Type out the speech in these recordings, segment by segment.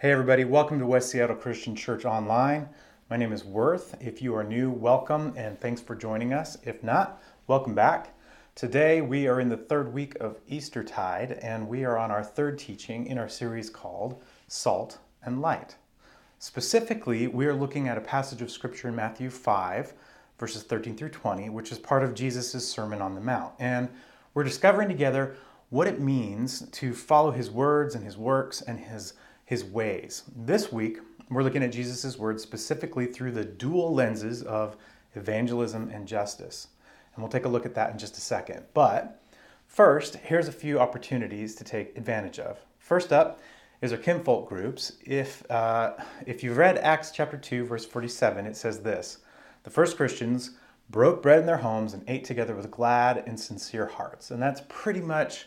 Hey, everybody, welcome to West Seattle Christian Church Online. My name is Worth. If you are new, welcome and thanks for joining us. If not, welcome back. Today we are in the third week of Eastertide and we are on our third teaching in our series called Salt and Light. Specifically, we are looking at a passage of Scripture in Matthew 5, verses 13 through 20, which is part of Jesus' Sermon on the Mount. And we're discovering together what it means to follow his words and his works and his his ways. This week, we're looking at Jesus' words specifically through the dual lenses of evangelism and justice. And we'll take a look at that in just a second. But first, here's a few opportunities to take advantage of. First up is our kinfolk groups. If, uh, if you've read Acts chapter 2, verse 47, it says this The first Christians broke bread in their homes and ate together with glad and sincere hearts. And that's pretty much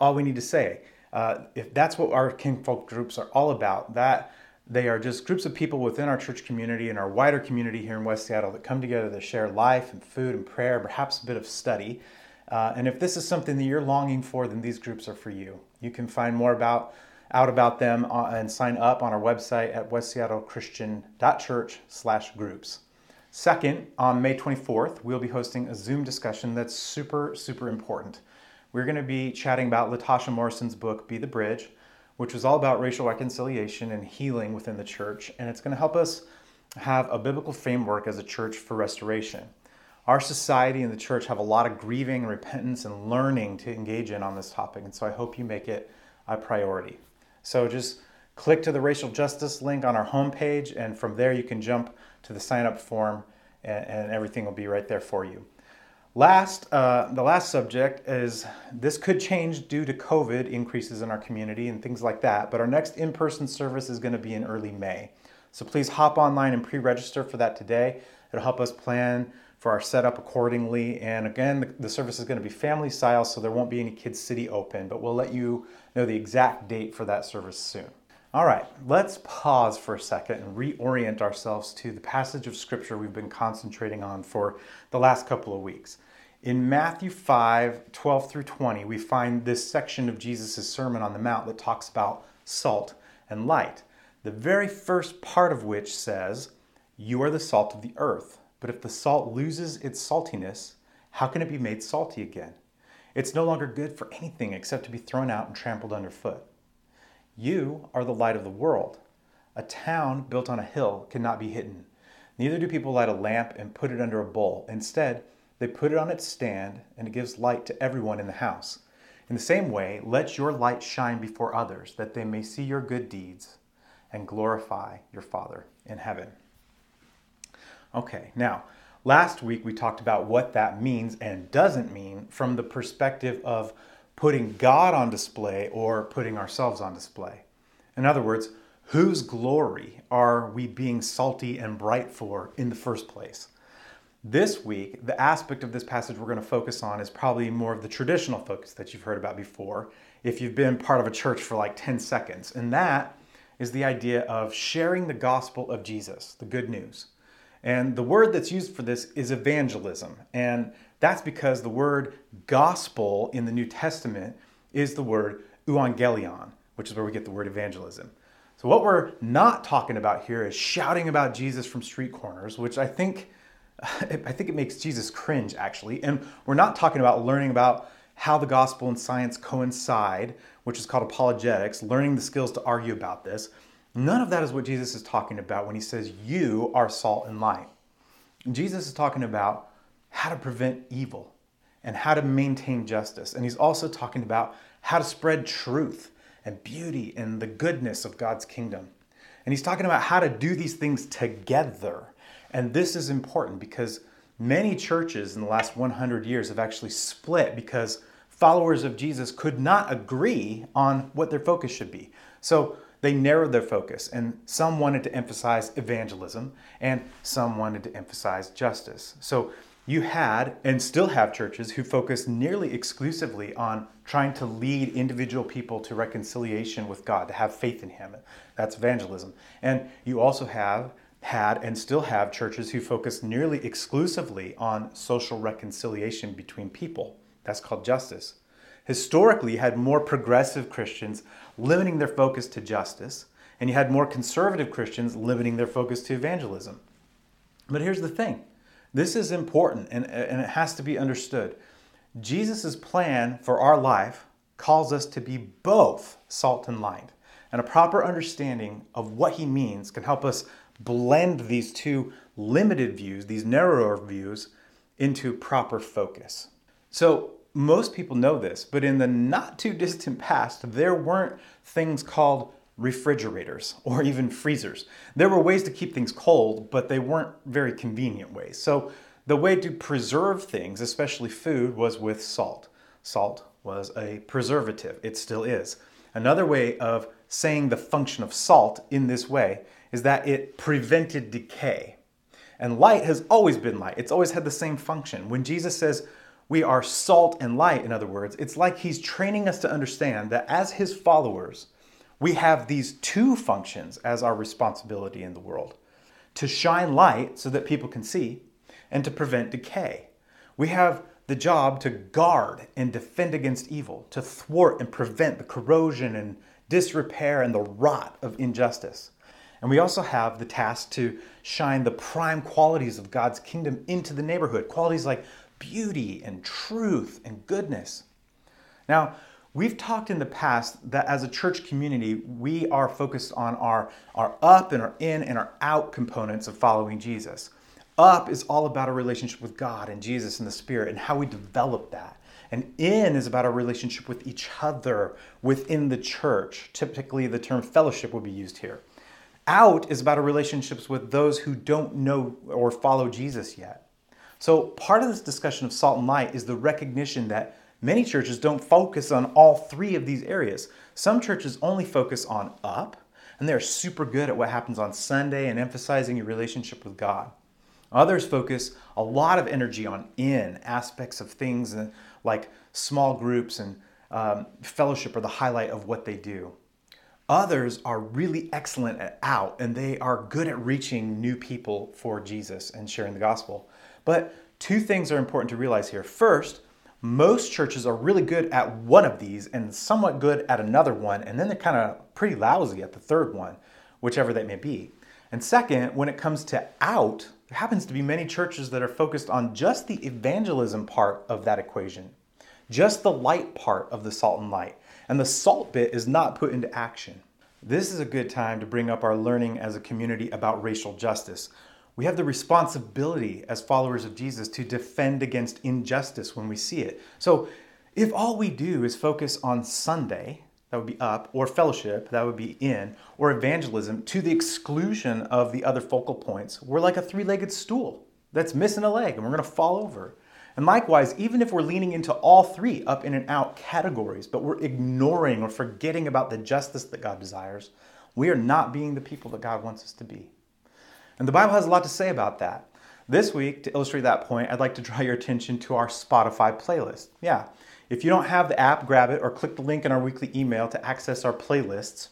all we need to say. Uh, if that's what our kinfolk groups are all about, that they are just groups of people within our church community and our wider community here in West Seattle that come together to share life and food and prayer, perhaps a bit of study. Uh, and if this is something that you're longing for, then these groups are for you. You can find more about out about them uh, and sign up on our website at westseattlechristian.church/groups. Second, on May 24th, we'll be hosting a Zoom discussion that's super super important we're going to be chatting about Latasha Morrison's book, Be the Bridge, which was all about racial reconciliation and healing within the church. And it's going to help us have a biblical framework as a church for restoration. Our society and the church have a lot of grieving repentance and learning to engage in on this topic. And so I hope you make it a priority. So just click to the racial justice link on our homepage, and from there you can jump to the sign up form, and, and everything will be right there for you. Last, uh, the last subject is this could change due to COVID increases in our community and things like that, but our next in person service is going to be in early May. So please hop online and pre register for that today. It'll help us plan for our setup accordingly. And again, the, the service is going to be family style, so there won't be any Kids City open, but we'll let you know the exact date for that service soon. All right, let's pause for a second and reorient ourselves to the passage of scripture we've been concentrating on for the last couple of weeks. In Matthew 5 12 through 20, we find this section of Jesus' Sermon on the Mount that talks about salt and light. The very first part of which says, You are the salt of the earth, but if the salt loses its saltiness, how can it be made salty again? It's no longer good for anything except to be thrown out and trampled underfoot. You are the light of the world. A town built on a hill cannot be hidden. Neither do people light a lamp and put it under a bowl. Instead, they put it on its stand, and it gives light to everyone in the house. In the same way, let your light shine before others, that they may see your good deeds and glorify your Father in heaven. Okay, now, last week we talked about what that means and doesn't mean from the perspective of putting God on display or putting ourselves on display. In other words, whose glory are we being salty and bright for in the first place? This week, the aspect of this passage we're going to focus on is probably more of the traditional focus that you've heard about before if you've been part of a church for like 10 seconds. And that is the idea of sharing the gospel of Jesus, the good news. And the word that's used for this is evangelism. And that's because the word gospel in the New Testament is the word euangelion, which is where we get the word evangelism. So, what we're not talking about here is shouting about Jesus from street corners, which I think, I think it makes Jesus cringe, actually. And we're not talking about learning about how the gospel and science coincide, which is called apologetics, learning the skills to argue about this. None of that is what Jesus is talking about when he says, You are salt and light. Jesus is talking about how to prevent evil and how to maintain justice. And he's also talking about how to spread truth and beauty and the goodness of God's kingdom. And he's talking about how to do these things together. And this is important because many churches in the last 100 years have actually split because followers of Jesus could not agree on what their focus should be. So they narrowed their focus, and some wanted to emphasize evangelism, and some wanted to emphasize justice. So you had and still have churches who focus nearly exclusively on trying to lead individual people to reconciliation with God, to have faith in Him. That's evangelism. And you also have had and still have churches who focus nearly exclusively on social reconciliation between people. That's called justice. Historically, you had more progressive Christians limiting their focus to justice, and you had more conservative Christians limiting their focus to evangelism. But here's the thing this is important and, and it has to be understood. Jesus' plan for our life calls us to be both salt and light. And a proper understanding of what he means can help us blend these two limited views, these narrower views, into proper focus. So, most people know this, but in the not too distant past, there weren't things called refrigerators or even freezers. There were ways to keep things cold, but they weren't very convenient ways. So, the way to preserve things, especially food, was with salt. Salt was a preservative, it still is. Another way of saying the function of salt in this way is that it prevented decay. And light has always been light, it's always had the same function. When Jesus says we are salt and light, in other words, it's like he's training us to understand that as his followers, we have these two functions as our responsibility in the world to shine light so that people can see, and to prevent decay. We have the job to guard and defend against evil, to thwart and prevent the corrosion and disrepair and the rot of injustice. And we also have the task to shine the prime qualities of God's kingdom into the neighborhood, qualities like beauty and truth and goodness. Now, we've talked in the past that as a church community, we are focused on our, our up and our in and our out components of following Jesus. Up is all about our relationship with God and Jesus and the Spirit and how we develop that. And in is about our relationship with each other within the church. Typically, the term fellowship would be used here. Out is about our relationships with those who don't know or follow Jesus yet. So, part of this discussion of salt and light is the recognition that many churches don't focus on all three of these areas. Some churches only focus on up, and they're super good at what happens on Sunday and emphasizing your relationship with God. Others focus a lot of energy on in aspects of things like small groups and um, fellowship are the highlight of what they do. Others are really excellent at out and they are good at reaching new people for Jesus and sharing the gospel. But two things are important to realize here. First, most churches are really good at one of these and somewhat good at another one, and then they're kind of pretty lousy at the third one, whichever that may be. And second, when it comes to out, there happens to be many churches that are focused on just the evangelism part of that equation, just the light part of the salt and light. And the salt bit is not put into action. This is a good time to bring up our learning as a community about racial justice. We have the responsibility as followers of Jesus to defend against injustice when we see it. So, if all we do is focus on Sunday, that would be up, or fellowship, that would be in, or evangelism to the exclusion of the other focal points, we're like a three legged stool that's missing a leg and we're to fall over. And likewise, even if we're leaning into all three up in and out categories, but we're ignoring or forgetting about the justice that God desires, we are not being the people that God wants us to be. And the Bible has a lot to say about that. This week, to illustrate that point, I'd like to draw your attention to our Spotify playlist. Yeah, if you don't have the app, grab it or click the link in our weekly email to access our playlists,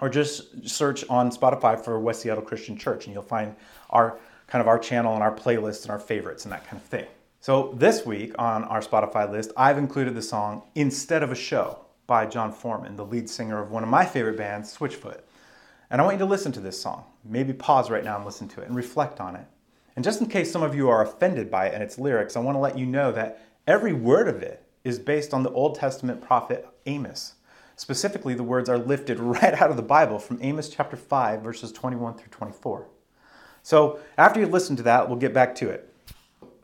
or just search on Spotify for West Seattle Christian Church, and you'll find our kind of our channel and our playlists and our favorites and that kind of thing. So this week on our Spotify list, I've included the song Instead of a Show by Jon Foreman, the lead singer of one of my favorite bands, Switchfoot. And I want you to listen to this song. Maybe pause right now and listen to it and reflect on it. And just in case some of you are offended by it and its lyrics, I want to let you know that every word of it is based on the Old Testament prophet Amos. Specifically, the words are lifted right out of the Bible from Amos chapter 5, verses 21 through 24. So, after you listen to that, we'll get back to it.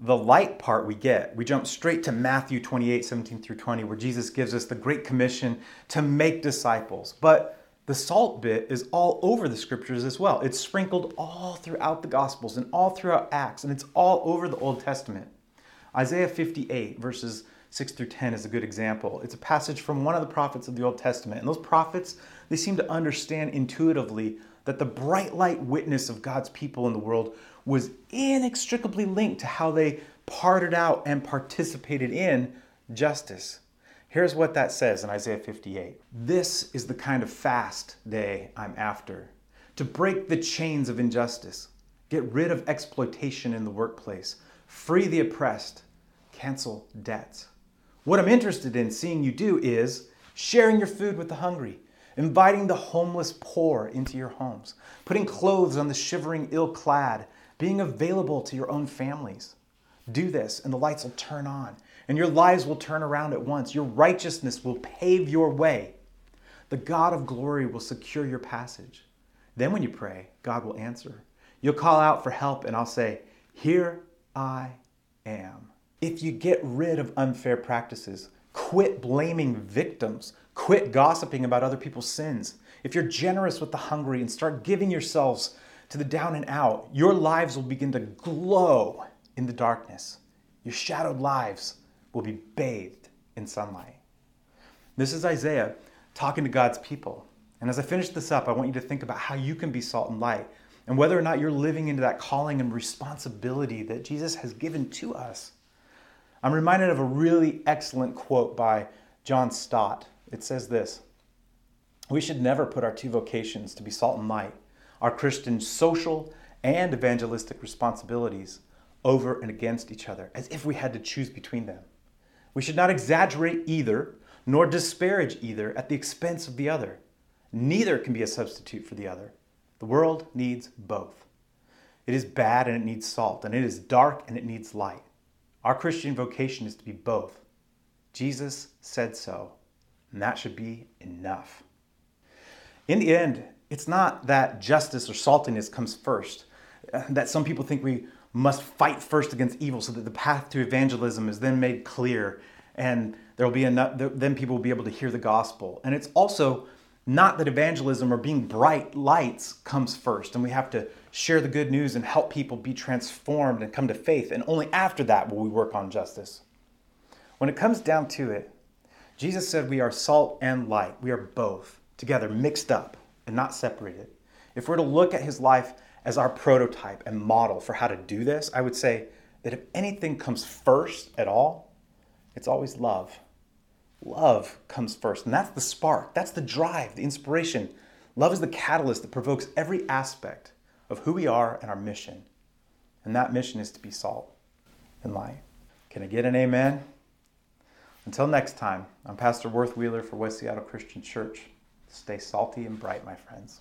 The light part we get, we jump straight to Matthew 28, 17 through 20, where Jesus gives us the Great Commission to make disciples. But the salt bit is all over the scriptures as well. It's sprinkled all throughout the Gospels and all throughout Acts, and it's all over the Old Testament. Isaiah 58, verses 6 through 10 is a good example. It's a passage from one of the prophets of the Old Testament. And those prophets, they seem to understand intuitively that the bright light witness of God's people in the world was inextricably linked to how they parted out and participated in justice. Here's what that says in Isaiah 58 This is the kind of fast day I'm after to break the chains of injustice, get rid of exploitation in the workplace, free the oppressed, cancel debts. What I'm interested in seeing you do is sharing your food with the hungry, inviting the homeless poor into your homes, putting clothes on the shivering ill clad, being available to your own families. Do this, and the lights will turn on, and your lives will turn around at once. Your righteousness will pave your way. The God of glory will secure your passage. Then, when you pray, God will answer. You'll call out for help, and I'll say, Here I am. If you get rid of unfair practices, quit blaming victims, quit gossiping about other people's sins, if you're generous with the hungry and start giving yourselves to the down and out, your lives will begin to glow in the darkness. Your shadowed lives will be bathed in sunlight. This is Isaiah talking to God's people. And as I finish this up, I want you to think about how you can be salt and light and whether or not you're living into that calling and responsibility that Jesus has given to us. I'm reminded of a really excellent quote by John Stott. It says this We should never put our two vocations to be salt and light, our Christian social and evangelistic responsibilities, over and against each other, as if we had to choose between them. We should not exaggerate either, nor disparage either at the expense of the other. Neither can be a substitute for the other. The world needs both. It is bad and it needs salt, and it is dark and it needs light. Our Christian vocation is to be both. Jesus said so, and that should be enough. In the end, it's not that justice or saltiness comes first, that some people think we must fight first against evil so that the path to evangelism is then made clear and there will be enough then people will be able to hear the gospel. And it's also not that evangelism or being bright lights comes first and we have to share the good news and help people be transformed and come to faith. And only after that will we work on justice. When it comes down to it jesus said we are salt and light. We are both together mixed up and not separated. If we're to look at his life as our prototype and model for how to do this i would say that if anything comes first at all it's always love love comes first. And that's the spark, that's the drive, the inspiration. Love is the catalyst that provokes every aspect of who we are and our mission. And that mission is to be salt and light. Can I get an amen? Until next time, I'm Pastor Worth Wheeler for West Seattle Christian Church. Stay salty and bright, my friends.